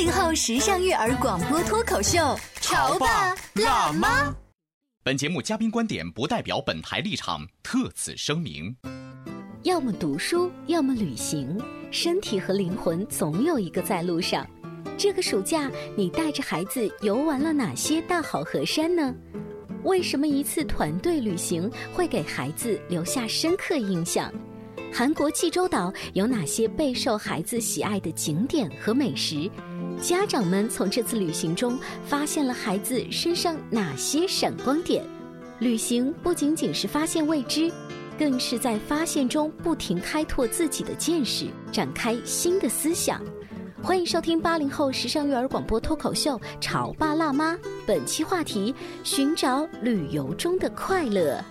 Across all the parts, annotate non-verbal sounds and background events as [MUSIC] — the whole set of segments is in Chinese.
八零后时尚育儿广播脱口秀，潮爸辣妈。本节目嘉宾观点不代表本台立场，特此声明。要么读书，要么旅行，身体和灵魂总有一个在路上。这个暑假，你带着孩子游玩了哪些大好河山呢？为什么一次团队旅行会给孩子留下深刻印象？韩国济州岛有哪些备受孩子喜爱的景点和美食？家长们从这次旅行中发现了孩子身上哪些闪光点？旅行不仅仅是发现未知，更是在发现中不停开拓自己的见识，展开新的思想。欢迎收听八零后时尚育儿广播脱口秀《潮爸辣妈》，本期话题：寻找旅游中的快乐。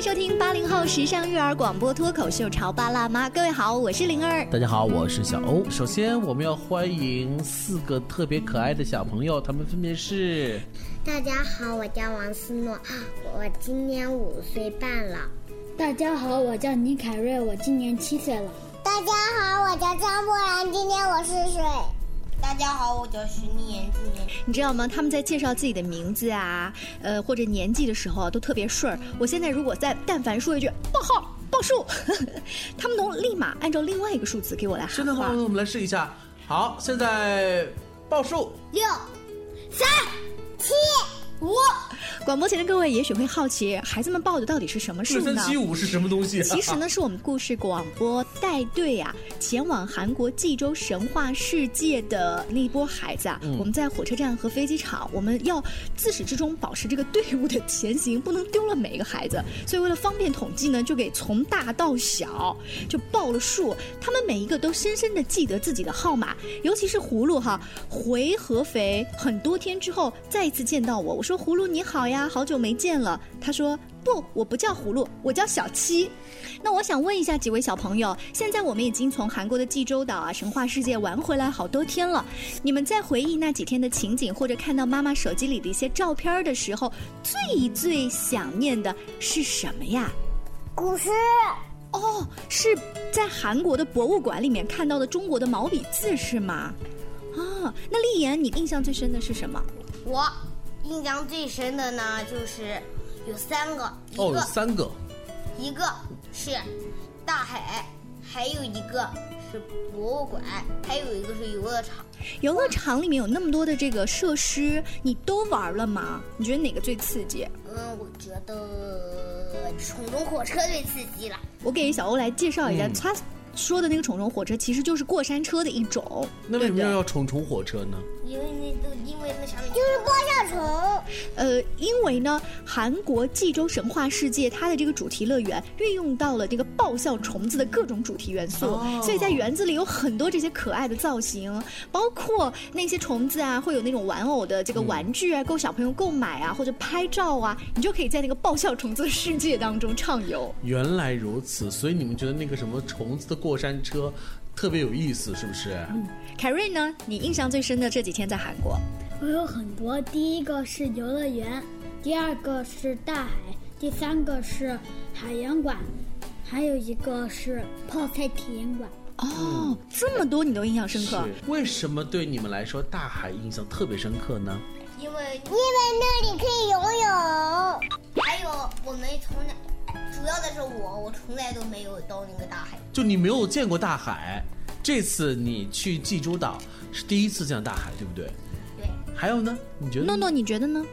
迎收听八零后时尚育儿广播脱口秀《潮爸辣妈》，各位好，我是灵儿。大家好，我是小欧。首先，我们要欢迎四个特别可爱的小朋友，他们分别是：大家好，我叫王思诺，我今年五岁半了。大家好，我叫倪凯瑞，我今年七岁了。大家好，我叫张波然，今年我四岁。大家好，我叫徐丽妍，今年你知道吗？他们在介绍自己的名字啊，呃或者年纪的时候啊，都特别顺儿。我现在如果再但凡说一句报号报数呵呵，[LAUGHS] 他们能立马按照另外一个数字给我来喊真的吗？那。我们来试一下。好，现在报数。六、三、七、五。广播前的各位也许会好奇，孩子们报的到底是什么数呢？四三七五是什么东西、啊？其实呢，是我们故事广播带队啊，前往韩国济州神话世界的那一波孩子啊。嗯我们在火车站和飞机场，我们要自始至终保持这个队伍的前行，不能丢了每一个孩子。所以为了方便统计呢，就给从大到小就报了数，他们每一个都深深的记得自己的号码，尤其是葫芦哈，回合肥很多天之后再一次见到我，我说葫芦你好呀，好久没见了。他说不，我不叫葫芦，我叫小七。那我想问一下几位小朋友，现在我们已经从韩国的济州岛啊神话世界玩回来好多天了，你们在回忆那几天的情景，或者看到妈妈手机里的一些照片的时候，最最想念的是什么呀？古诗。哦，是在韩国的博物馆里面看到的中国的毛笔字是吗？啊，那丽妍，你印象最深的是什么？我印象最深的呢，就是有三个，一哦，个、有三个。一个是大海，还有一个是博物馆，还有一个是游乐场。游乐场里面有那么多的这个设施，你都玩了吗？你觉得哪个最刺激？嗯，我觉得宠龙火车最刺激了。我给小欧来介绍一下，嗯他说的那个宠虫火车其实就是过山车的一种。那为什么要宠宠火车呢？因为那都因为那上面就是爆笑虫。呃，因为呢，韩国济州神话世界它的这个主题乐园运用到了这个爆笑虫子的各种主题元素，哦所以在园子里有很多这些可爱的造型，包括那些虫子啊，会有那种玩偶的这个玩具啊，够小朋友购买啊，或者拍照啊，你就可以在那个爆笑虫子的世界当中畅游。原来如此，所以你们觉得那个什么虫子的过山车特别有意思，是不是？凯瑞呢，你印象最深的这几天在韩国？我有很多，第一个是游乐园，第二个是大海，第三个是海洋馆，还有一个是泡菜体验馆。哦，这么多你都印象深刻。为什么对你们来说大海印象特别深刻呢？因为因为那里可以游泳。还有我们从来，主要的是我，我从来都没有到那个大海。就你没有见过大海，这次你去济州岛是第一次见到大海，对不对？对，还有呢？你觉得？诺诺，你觉得呢？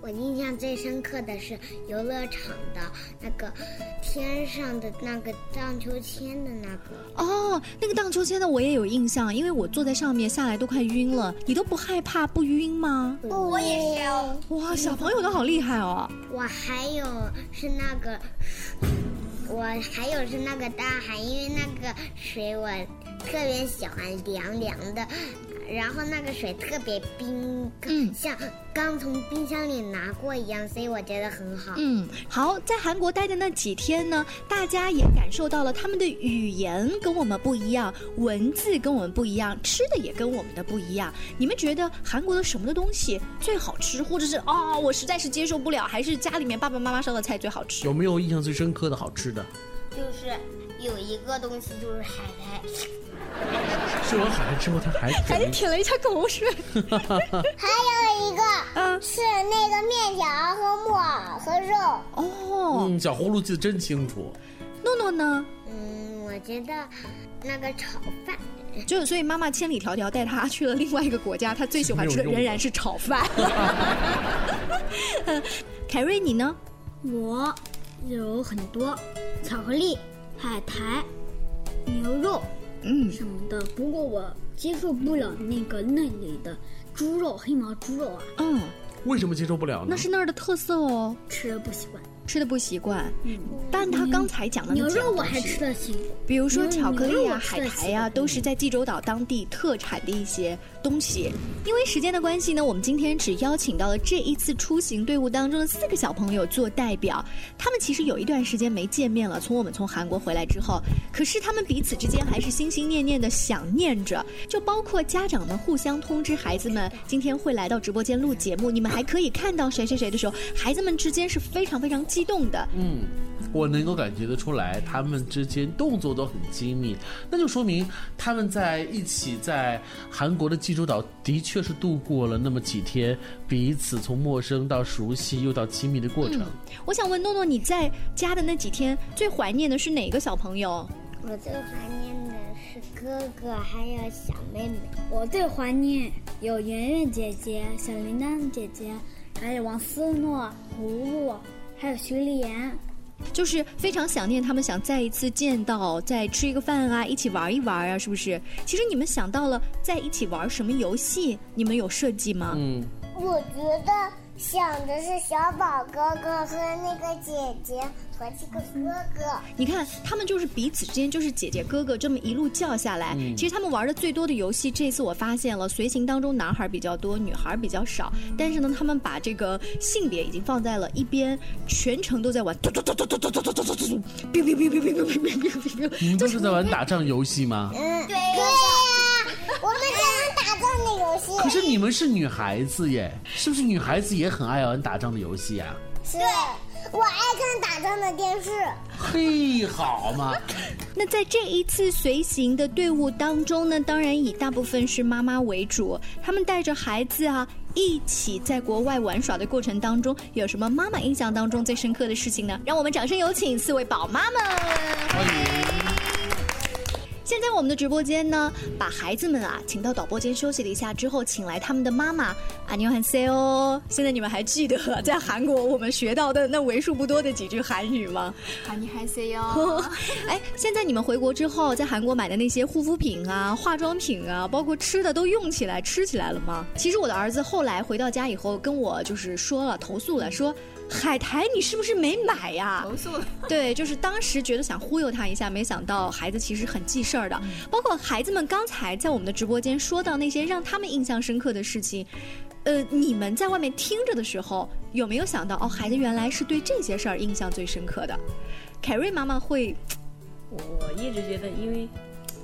我印象最深刻的是游乐场的那个天上的那个荡秋千的那个。哦，那个荡秋千的我也有印象，因为我坐在上面下来都快晕了。你都不害怕不晕吗？不我也是哦。哇，小朋友都好厉害哦！我还有是那个，我还有是那个大海，因为那个水我特别喜欢凉凉的，然后那个水特别冰，嗯像刚从冰箱里拿过一样，所以我觉得很好。嗯，好，在韩国待的那几天呢，大家也感受到了他们的语言跟我们不一样，文字跟我们不一样，吃的也跟我们的不一样。你们觉得韩国的什么的东西最好吃，或者是哦、我实在是接受不了，还是家里面爸爸妈妈烧的菜最好吃？有没有印象最深刻的好吃的？就是有一个东西就是海苔，吃完海苔之后，他还还舔了一下口水。[LAUGHS] 还有一个嗯是那个面条和木耳和肉。哦，嗯，小葫芦记得真清楚。诺诺呢？嗯，我觉得那个炒饭。就所以妈妈千里迢迢带他去了另外一个国家，他最喜欢吃的仍然是炒饭。[LAUGHS] 凯瑞，你呢？我有很多巧克力、海苔、牛肉嗯，什么的，不过我接受不了那个那里的猪肉，黑毛猪肉啊，嗯，为什么接受不了呢？那是那儿的特色哦，吃了不习惯。吃的不习惯。嗯但他刚才讲的那牛几样肉我还东西吃得习惯。比如说巧克力牛肉呀、我吃得海苔呀、都是在济州岛当地特产的一些东西。因为时间的关系呢，我们今天只邀请到了这一次出行队伍当中的四个小朋友做代表。他们其实有一段时间没见面了，从我们从韩国回来之后，可是他们彼此之间还是心心念念的想念着。就包括家长们互相通知孩子们今天会来到直播间录节目，你们还可以看到谁谁谁的时候，孩子们之间是非常非常激动的。嗯，我能够感觉得出来，他们之间动作都很精密，那就说明他们在一起在韩国的济州岛的确是度过了那么几天，彼此从陌生到熟悉又到亲密的过程。我想问诺诺，你在家的那几天最怀念的是哪个小朋友？我最怀念的是哥哥，还有小妹妹。我最怀念有圆圆姐姐、小铃铛姐姐，还有王思诺、葫芦，还有徐丽妍。就是非常想念他们，想再一次见到，再吃一个饭啊，一起玩一玩啊，是不是？其实你们想到了在一起玩什么游戏？你们有设计吗？嗯，我觉得想的是小宝哥哥和那个姐姐和这个哥哥。你看，他们就是彼此之间就是姐姐哥哥这么一路叫下来。嗯其实他们玩的最多的游戏，这次我发现了，随行当中男孩比较多，女孩比较少。但是呢，他们把这个性别已经放在了一边，全程都在玩。嘟嘟嘟嘟嘟嘟嘟嘟嘟嘟嘟嘟你们都是在玩打仗游戏吗？嗯，对呀、我们在打仗的游戏。可是你们是女孩子耶，是不是女孩子也很爱玩打仗的游戏啊？对，我爱看打仗的电视。嘿，好嘛，那在这一次随行的队伍当中呢，当然以大部分是妈妈为主，他们带着孩子啊一起在国外玩耍的过程当中，有什么妈妈印象当中最深刻的事情呢？让我们掌声有请四位宝妈们，欢迎。现在我们的直播间呢，把孩子们啊请到导播间休息了一下之后，请来他们的妈妈啊，你好汉 C 哦。现在你们还记得在韩国我们学到的那为数不多的几句韩语吗？啊，你还 C 哦。[LAUGHS] 哎，现在你们回国之后，在韩国买的那些护肤品啊、化妆品啊，包括吃的，都用起来、吃起来了吗？其实我的儿子后来回到家以后，跟我就是说了，投诉了，说海苔你是不是没买呀？投诉了。对，就是当时觉得想忽悠他一下，没想到孩子其实很记事儿的。包括孩子们刚才在我们的直播间说到那些让他们印象深刻的事情，呃，你们在外面听着的时候，有没有想到哦，孩子原来是对这些事儿印象最深刻的？凯瑞妈妈会我一直觉得，因为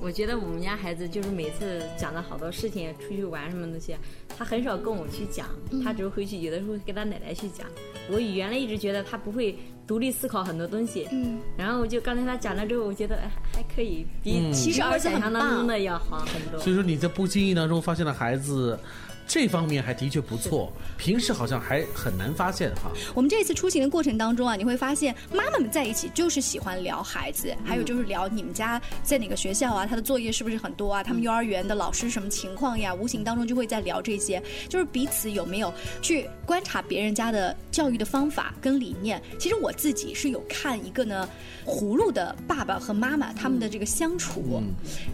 我觉得我们家孩子就是每次讲的好多事情，出去玩什么东西，他很少跟我去讲，他只会回去有的时候跟他奶奶去讲。我原来一直觉得他不会独立思考很多东西，嗯，然后就刚才他讲了之后，我觉得哎还可以，比嗯。其实儿子很比我想象当棒中的要好很多。所以说你在不经意当中发现了孩子这方面还的确不错，平时好像还很难发现哈。我们这次出行的过程当中啊，你会发现妈妈们在一起就是喜欢聊孩子，还有就是聊你们家在哪个学校啊，他的作业是不是很多啊，他们幼儿园的老师什么情况呀，无形当中就会在聊这些，就是彼此有没有去观察别人家的教育的方法跟理念。其实我自己是有看一个呢，葫芦的爸爸和妈妈他们的这个相处。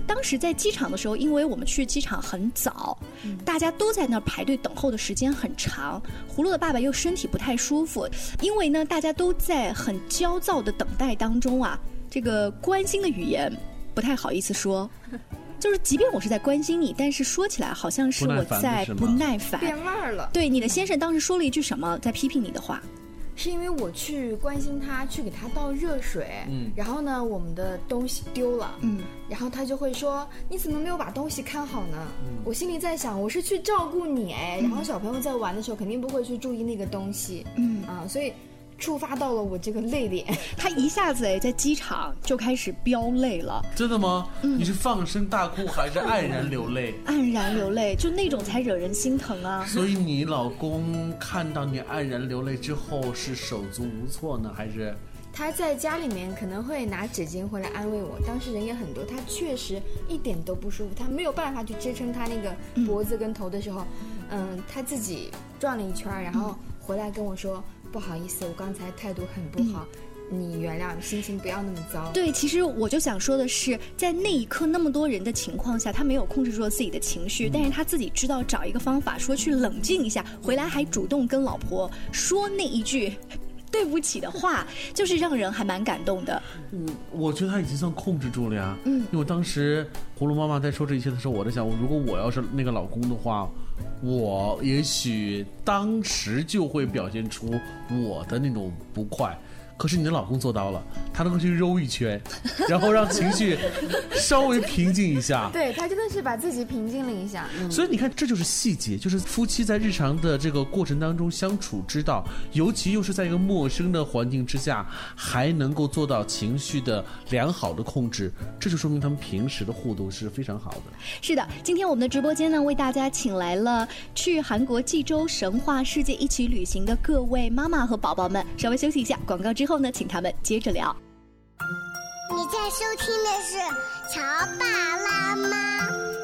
当时在机场的时候，因为我们去机场很早，大家都在那儿排队等候的时间很长。葫芦的爸爸又身体不太舒服，因为呢，大家都在很焦躁的等待当中啊，这个关心的语言不太好意思说。[LAUGHS] 就是，即便我是在关心你，但是说起来好像是我在不耐烦。变味儿了。对，你的先生当时说了一句什么，在批评你的话？是因为我去关心他，去给他倒热水，嗯，然后呢，我们的东西丢了，嗯，然后他就会说：“你怎么没有把东西看好呢？”嗯。我心里在想，我是去照顾你哎，然后小朋友在玩的时候肯定不会去注意那个东西，嗯。啊，所以。触发到了我这个泪点，他一下子哎，在机场就开始飙泪了。真的吗？你是放声大哭还是黯然流泪？[LAUGHS] 黯然流泪，就那种才惹人心疼啊。所以你老公看到你黯然流泪之后，是手足无措呢，还是？他在家里面可能会拿纸巾回来安慰我。当时人也很多，他确实一点都不舒服，他没有办法去支撑他那个脖子跟头的时候，嗯，他自己转了一圈，然后回来跟我说。不好意思，我刚才态度很不好，你原谅，心情不要那么糟。对，其实我就想说的是，在那一刻那么多人的情况下，他没有控制住自己的情绪，但是他自己知道找一个方法，说去冷静一下，回来还主动跟老婆说那一句 [LAUGHS] 对不起的话，就是让人还蛮感动的。嗯，我觉得他已经算控制住了呀。嗯，因为当时葫芦妈妈在说这一切的时候，我在想，如果我要是那个老公的话。我也许当时就会表现出我的那种不快。可是你的老公做到了，他能够去揉一圈，[LAUGHS] 然后让情绪稍微平静一下。[LAUGHS] 对他真的是把自己平静了一下。所以你看，这就是细节，就是夫妻在日常的这个过程当中相处之道，尤其又是在一个陌生的环境之下，还能够做到情绪的良好的控制，这就说明他们平时的互动是非常好的。是的，今天我们的直播间呢，为大家请来了去韩国济州神话世界一起旅行的各位妈妈和宝宝们。稍微休息一下，广告之后。后呢，请他们接着聊。你在收听的是《潮爸辣妈》，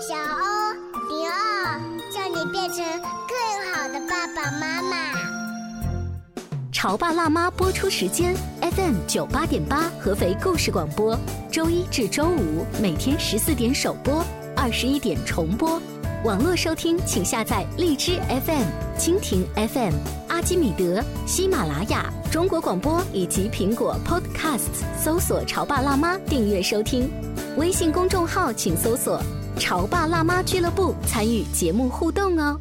小欧零二，叫你变成更好的爸爸妈妈。《潮爸辣妈》播出时间：FM 九八点八，合肥故事广播，周一至周五每天十四点首播，二十一点重播。网络收听，请下载荔枝 FM、蜻蜓 FM、阿基米德、喜马拉雅、中国广播以及苹果 Podcasts，搜索“潮爸辣妈”订阅收听。微信公众号请搜索“潮爸辣妈俱乐部”，参与节目互动哦。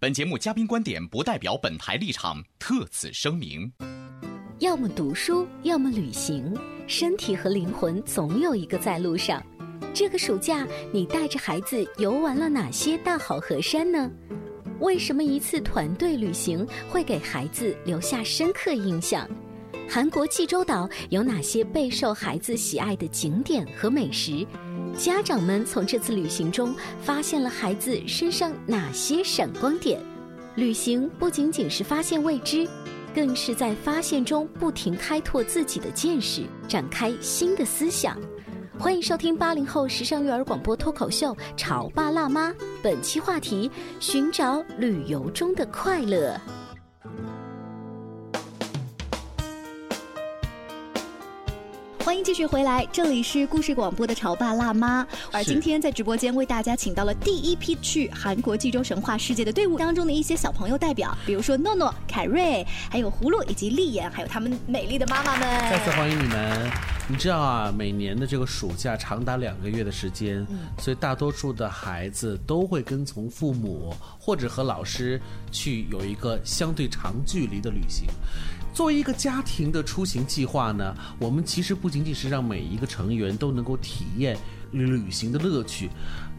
本节目嘉宾观点不代表本台立场，特此声明。要么读书，要么旅行，身体和灵魂总有一个在路上。这个暑假，你带着孩子游玩了哪些大好河山呢？为什么一次团队旅行会给孩子留下深刻印象？韩国济州岛有哪些备受孩子喜爱的景点和美食？家长们从这次旅行中发现了孩子身上哪些闪光点？旅行不仅仅是发现未知，更是在发现中不停开拓自己的见识，展开新的思想。欢迎收听八零后时尚育儿广播脱口秀《潮爸辣妈》，本期话题：寻找旅游中的快乐。欢迎继续回来，这里是故事广播的潮爸辣妈。而今天在直播间为大家请到了第一批去韩国济州神话世界的队伍当中的一些小朋友代表，比如说诺诺、凯瑞，还有葫芦以及丽妍，还有他们美丽的妈妈们。再次欢迎你们。你知道啊，每年的这个暑假长达两个月的时间，所以大多数的孩子都会跟从父母或者和老师去有一个相对长距离的旅行。作为一个家庭的出行计划呢，我们其实不仅仅是让每一个成员都能够体验旅行的乐趣，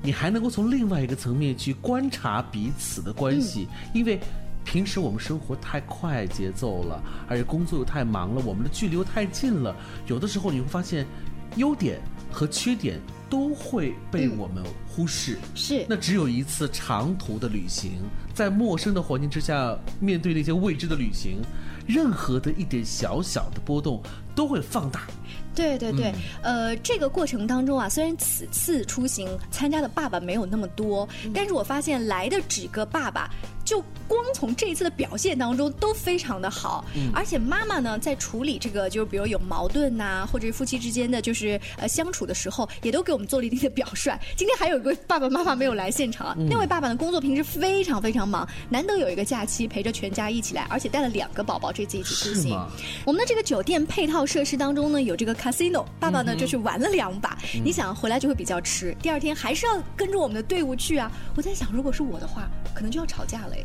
你还能够从另外一个层面去观察彼此的关系，因为。平时我们生活太快节奏了，而且工作又太忙了，我们的距离又太近了。有的时候你会发现，优点和缺点都会被我们忽视。是。那只有一次长途的旅行，在陌生的环境之下，面对那些未知的旅行，任何的一点小小的波动都会放大。对对对，呃，这个过程当中啊，虽然此次出行参加的爸爸没有那么多，但是我发现来的几个爸爸，就光从这一次的表现当中都非常的好，而且妈妈呢，在处理这个就是比如有矛盾呐，或者是夫妻之间的就是呃相处的时候，也都给我们做了一定的表率。今天还有一个爸爸妈妈没有来现场，那位爸爸的工作平时非常非常忙，难得有一个假期陪着全家一起来，而且带了两个宝宝这次一起出行。我们的这个酒店配套设施当中呢，有这个。casino，爸爸呢就去玩了两把。你想回来就会比较迟，第二天还是要跟着我们的队伍去啊。我在想，如果是我的话，可能就要吵架了。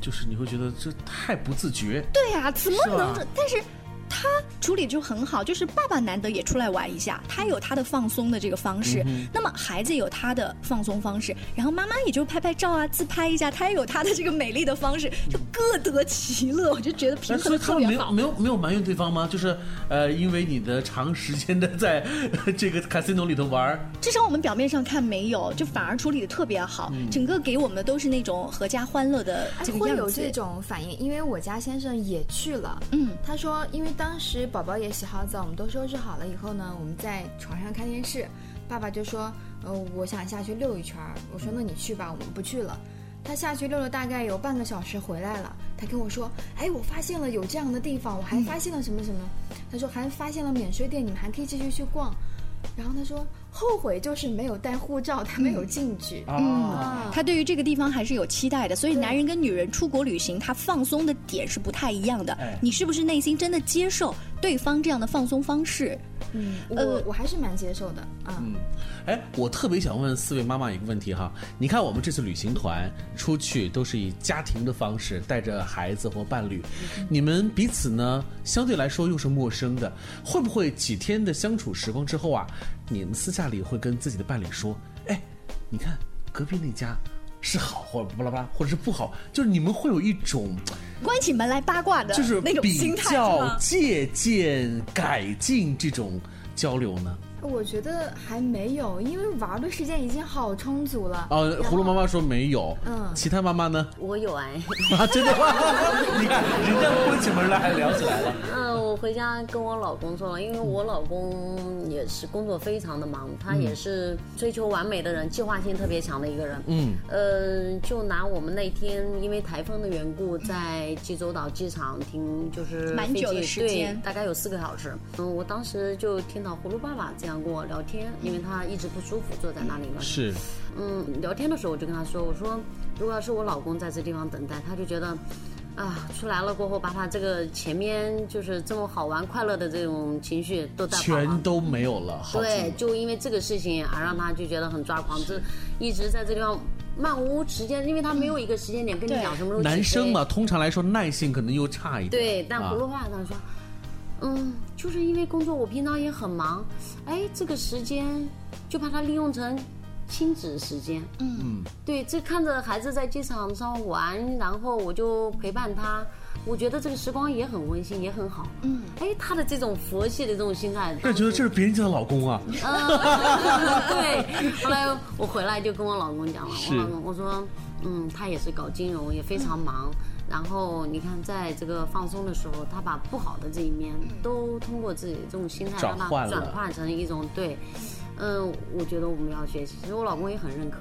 就是你会觉得这太不自觉。对呀，怎么能？但是。他处理就很好，就是爸爸难得也出来玩一下，他有他的放松的这个方式，那么孩子有他的放松方式，然后妈妈也就拍拍照啊，自拍一下，他也有他的这个美丽的方式，就各得其乐，我就觉得平衡的特别好。没有没有没有埋怨对方吗？就是呃，因为你的长时间的在这个 casino 里头玩，至少我们表面上看没有，就反而处理的特别好，整个给我们的都是那种阖家欢乐的这个样子。会有这种反应，因为我家先生也去了，嗯，他说因为。当时宝宝也洗好澡，我们都收拾好了以后呢，我们在床上看电视。爸爸就说：“呃，我想下去溜一圈。”我说：“那你去吧，我们不去了。”他下去溜了大概有半个小时，回来了。他跟我说：“哎，我发现了有这样的地方，我还发现了什么什么。”他说：“还发现了免税店，你们还可以继续去逛。”然后他说。后悔就是没有带护照，他没有进去。嗯，他对于这个地方还是有期待的。所以男人跟女人出国旅行，他放松的点是不太一样的。你是不是内心真的接受对方这样的放松方式？嗯，我我还是蛮接受的啊。嗯，哎，我特别想问四位妈妈一个问题哈。你看我们这次旅行团出去都是以家庭的方式带着孩子或伴侣，你们彼此呢相对来说又是陌生的，会不会几天的相处时光之后啊？你们私下里会跟自己的伴侣说：“哎，你看隔壁那家是好，或者巴拉巴拉，或者是不好，就是你们会有一种关起门来八卦的，就是那种比较借鉴、改进这种交流呢。”我觉得还没有，因为玩的时间已经好充足了。哦，葫芦妈妈说没有。嗯，其他妈妈呢？我有哎。啊，真的吗？[LAUGHS] 你看，人家关起门来还聊起来了。嗯，我回家跟我老公说了，因为我老公也是工作非常的忙，他也是追求完美的人，计划性特别强的一个人。嗯。呃，就拿我们那天因为台风的缘故，在济州岛机场停就是蛮久的时间，大概有四个小时。嗯，我当时就听到葫芦爸爸这样。跟我聊天，因为他一直不舒服，坐在那里嘛。是，嗯，聊天的时候我就跟他说：“我说，如果要是我老公在这地方等待，他就觉得，啊，出来了过后，把他这个前面就是这么好玩、快乐的这种情绪都带全都没有了。对，就因为这个事情而让他就觉得很抓狂，这一直在这地方漫无时间，因为他没有一个时间点跟你讲什么时候。男生嘛，通常来说耐性可能又差一点。对，但葫芦话他说。嗯，就是因为工作，我平常也很忙，哎，这个时间就把它利用成亲子时间。嗯，对，这看着孩子在机场上玩，然后我就陪伴他，我觉得这个时光也很温馨，也很好。嗯，哎，他的这种佛系的这种心态，感觉得这是别人家的老公啊。嗯 [LAUGHS] 对，后来我回来就跟我老公讲了，我老公我说，嗯，他也是搞金融，也非常忙。然后你看，在这个放松的时候，他把不好的这一面都通过自己这种心态让他转换成一种对，嗯，我觉得我们要学习。其实我老公也很认可。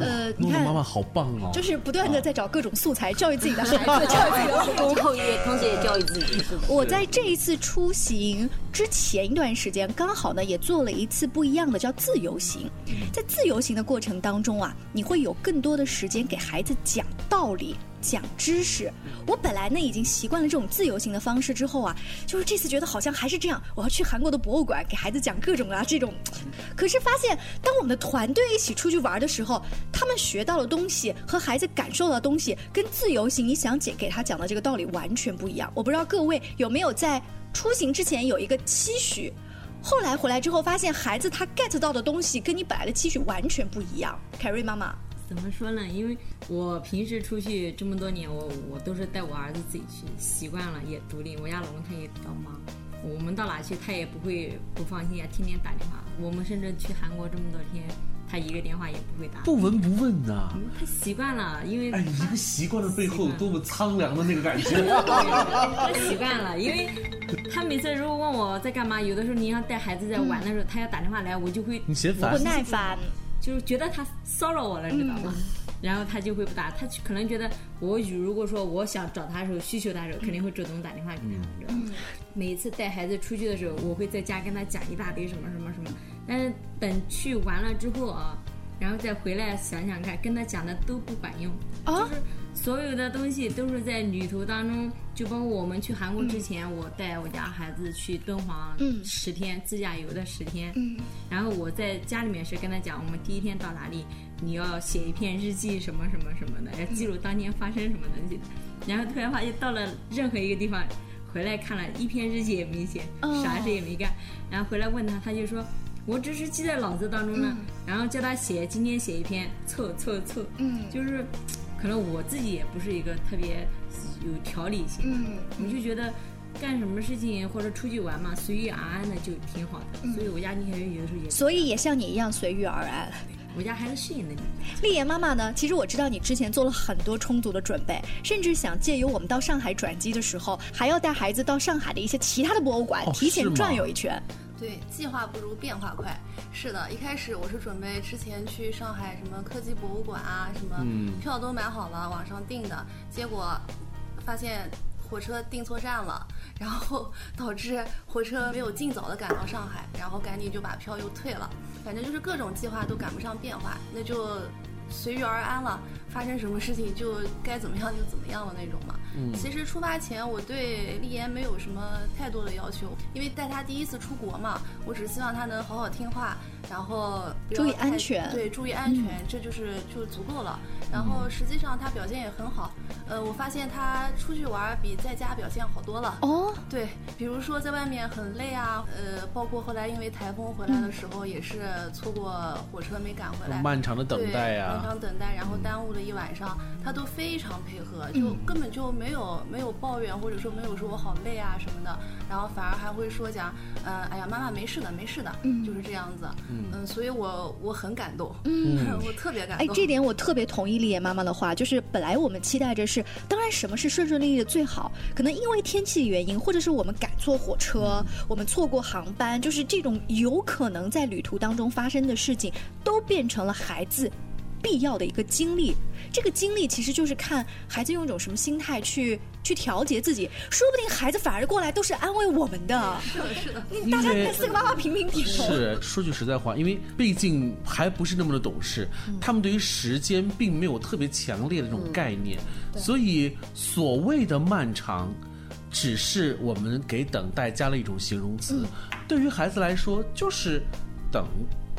呃，你看妈妈好棒哦，就是不断的在找各种素材教育自己的孩子，教育自己的 [LAUGHS] 老公，同时也教育自己。我在这一次出行之前一段时间，刚好呢也做了一次不一样的，叫自由行。在自由行的过程当中啊，你会有更多的时间给孩子讲道理。讲知识。我本来呢已经习惯了这种自由行的方式，之后啊，就是这次觉得好像还是这样，我要去韩国的博物馆给孩子讲各种啊这种。可是发现，当我们的团队一起出去玩的时候，他们学到的东西和孩子感受到的东西，跟自由行你想解给他讲的这个道理完全不一样。我不知道各位有没有在出行之前有一个期许，后来回来之后发现孩子他 get 到的东西跟你本来的期许完全不一样。凯瑞妈妈。怎么说呢？因为我平时出去这么多年，我我都是带我儿子自己去，习惯了也独立。我家老公他也比较忙，我们到哪去他也不会不放心啊，天天打电话。我们甚至去韩国这么多天，他一个电话也不会打。不闻不问呐。他习惯了，因为哎，一个习惯的背后多么苍凉的那个感觉。[LAUGHS] [LAUGHS] 他习惯了，因为他每次如果问我在干嘛，有的时候你要带孩子在玩的时候，他要打电话来，我就会你嫌烦，不耐烦。就是觉得他骚扰我了，知道吗？然后他就会不打，他可能觉得我如果说我想找他的时候，需求他的时候，肯定会主动打电话给他，知道吗？每一次带孩子出去的时候，我会在家跟他讲一大堆什么什么什么，但是等去完了之后啊，然后再回来想想看，跟他讲的都不管用，就是所有的东西都是在旅途当中。就包括我们去韩国之前，我带我家孩子去敦煌十天自驾游的十天，然后我在家里面是跟他讲，我们第一天到哪里，你要写一篇日记什么什么什么的，要记录当天发生什么东西。然后突然发现到了任何一个地方，回来看了一篇日记也没写，啥事也没干。然后回来问他，他就说，我只是记在脑子当中呢。然后叫他写，今天写一篇，凑凑凑，嗯，就是可能我自己也不是一个特别。有条理性，嗯，我就觉得干什么事情或者出去玩嘛，随遇而安的就挺好的。所以我家宁小月有的时候也，所以也像你一样随遇而安。我家孩子适应了你。丽妍妈妈呢？其实我知道你之前做了很多充足的准备，甚至想借由我们到上海转机的时候，还要带孩子到上海的一些其他的博物馆提前转悠一圈。对，计划不如变化快。是的，一开始我是准备之前去上海什么科技博物馆啊，什么票都买好了，网上订的，结果。发现火车订错站了，然后 [LAUGHS] 导致火车没有尽早的赶到上海，然后赶紧就把票又退了。反正就是各种计划都赶不上变化，那就随遇而安了。发生什么事情就该怎么样就怎么样了那种嘛。嗯，其实出发前我对丽妍没有什么太多的要求，因为带她第一次出国嘛，我只是希望她能好好听话，然后注意安全。对，注意安全，这就是就足够了。然后实际上她表现也很好。呃，我发现她出去玩比在家表现好多了。哦，对，比如说在外面很累啊，呃，包括后来因为台风回来的时候也是错过火车没赶回来，漫长的等待呀，漫长等待，然后耽误了一晚上，她都非常配合，就根本就。没有没有抱怨，或者说没有说我好累啊什么的，然后反而还会说讲，嗯，哎呀，妈妈没事的，没事的，嗯，就是这样子，嗯，所以我我很感动，嗯，[LAUGHS] 我特别感动。哎，这点我特别同意丽叶妈妈的话，就是本来我们期待着是，当然什么是顺顺利利的最好，可能因为天气原因，或者是我们赶错火车，我们错过航班，就是这种有可能在旅途当中发生的事情，都变成了孩子。必要的一个经历，这个经历其实就是看孩子用一种什么心态去去调节自己，说不定孩子反而过来都是安慰我们的。是的，是的。大家四个妈妈频频点头。是说句实在话，因为毕竟还不是那么的懂事，他们对于时间并没有特别强烈的这种概念，所以所谓的漫长，只是我们给等待加了一种形容词。对于孩子来说，就是等。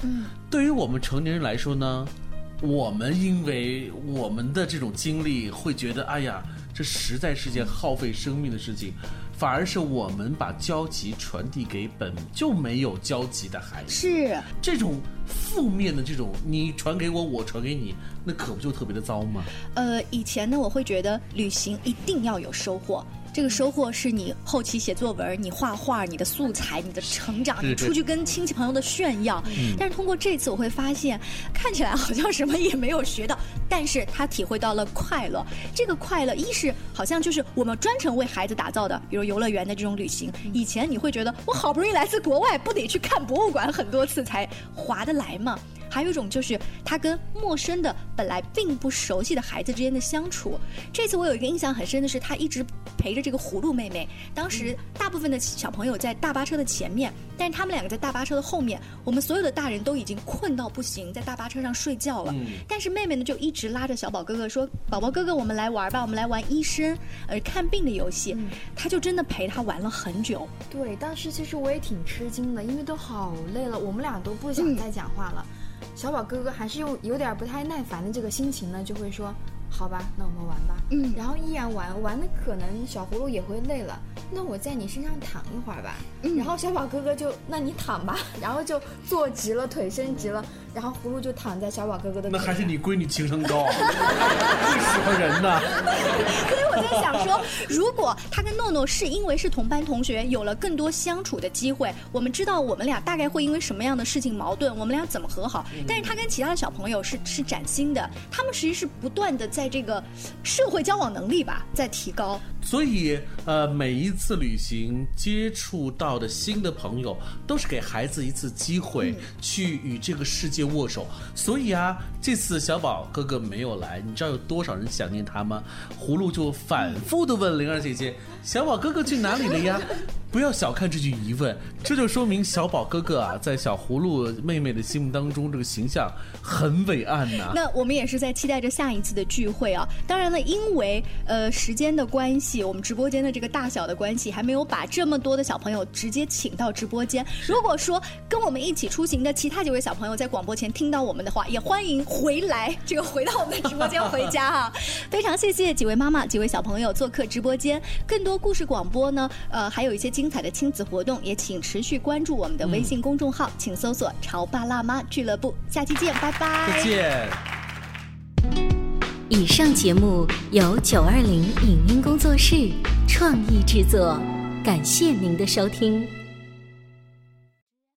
嗯。对于我们成年人来说呢？我们因为我们的这种经历，会觉得哎呀，这实在是件耗费生命的事情，反而是我们把焦急传递给本就没有交集的孩子。是这种负面的这种，你传给我，我传给你，那可不就特别的糟吗？呃，以前呢，我会觉得旅行一定要有收获。这个收获是你后期写作文、你画画、你的素材、你的成长、你出去跟亲戚朋友的炫耀。但是通过这次，我会发现，看起来好像什么也没有学到，但是他体会到了快乐。这个快乐，一是好像就是我们专程为孩子打造的，比如游乐园的这种旅行。以前你会觉得，我好不容易来自国外，不得去看博物馆很多次才划得来吗？还有一种就是他跟陌生的、本来并不熟悉的孩子之间的相处。这次我有一个印象很深的是，他一直。陪着这个葫芦妹妹。当时大部分的小朋友在大巴车的前面，但是他们两个在大巴车的后面。我们所有的大人都已经困到不行，在大巴车上睡觉了。但是妹妹呢，就一直拉着小宝哥哥说：“宝宝哥哥，我们来玩吧，我们来玩医生呃看病的游戏。”他就真的陪他玩了很久。对，当时其实我也挺吃惊的，因为都好累了，我们俩都不想再讲话了。小宝哥哥还是用有点不太耐烦的这个心情呢，就会说。好吧，那我们玩吧。嗯，然后依然玩玩的，可能小葫芦也会累了。那我在你身上躺一会儿吧。嗯，然后小宝哥哥就，那你躺吧。[LAUGHS] 然后就坐直了，腿伸直了。然后葫芦就躺在小宝哥哥的。那还是你闺女情商高，[LAUGHS] 最喜欢人呢。[LAUGHS] 所以我在想说，如果他跟诺诺是因为是同班同学，有了更多相处的机会，我们知道我们俩大概会因为什么样的事情矛盾，我们俩怎么和好。但是他跟其他的小朋友是是崭新的，他们其实际是不断的在这个社会交往能力吧在提高。所以呃，每一次旅行接触到的新的朋友，都是给孩子一次机会去与这个世界。握手，所以啊，这次小宝哥哥没有来，你知道有多少人想念他吗？葫芦就反复的问灵儿姐姐：“小宝哥哥去哪里了呀？”不要小看这句疑问，这就说明小宝哥哥啊，在小葫芦妹妹的心目当中，这个形象很伟岸呐。那我们也是在期待着下一次的聚会啊。当然了，因为呃时间的关系，我们直播间的这个大小的关系，还没有把这么多的小朋友直接请到直播间。如果说跟我们一起出行的其他几位小朋友在广播前听到我们的话，也欢迎回来，这个回到我们的直播间回家哈。[LAUGHS] 非常谢谢几位妈妈、几位小朋友做客直播间。更多故事广播呢，呃，还有一些。精彩的亲子活动，也请持续关注我们的微信公众号，请搜索“潮爸辣妈俱乐部”。下期见，拜拜！再见。以上节目由九二零影音工作室创意制作，感谢您的收听。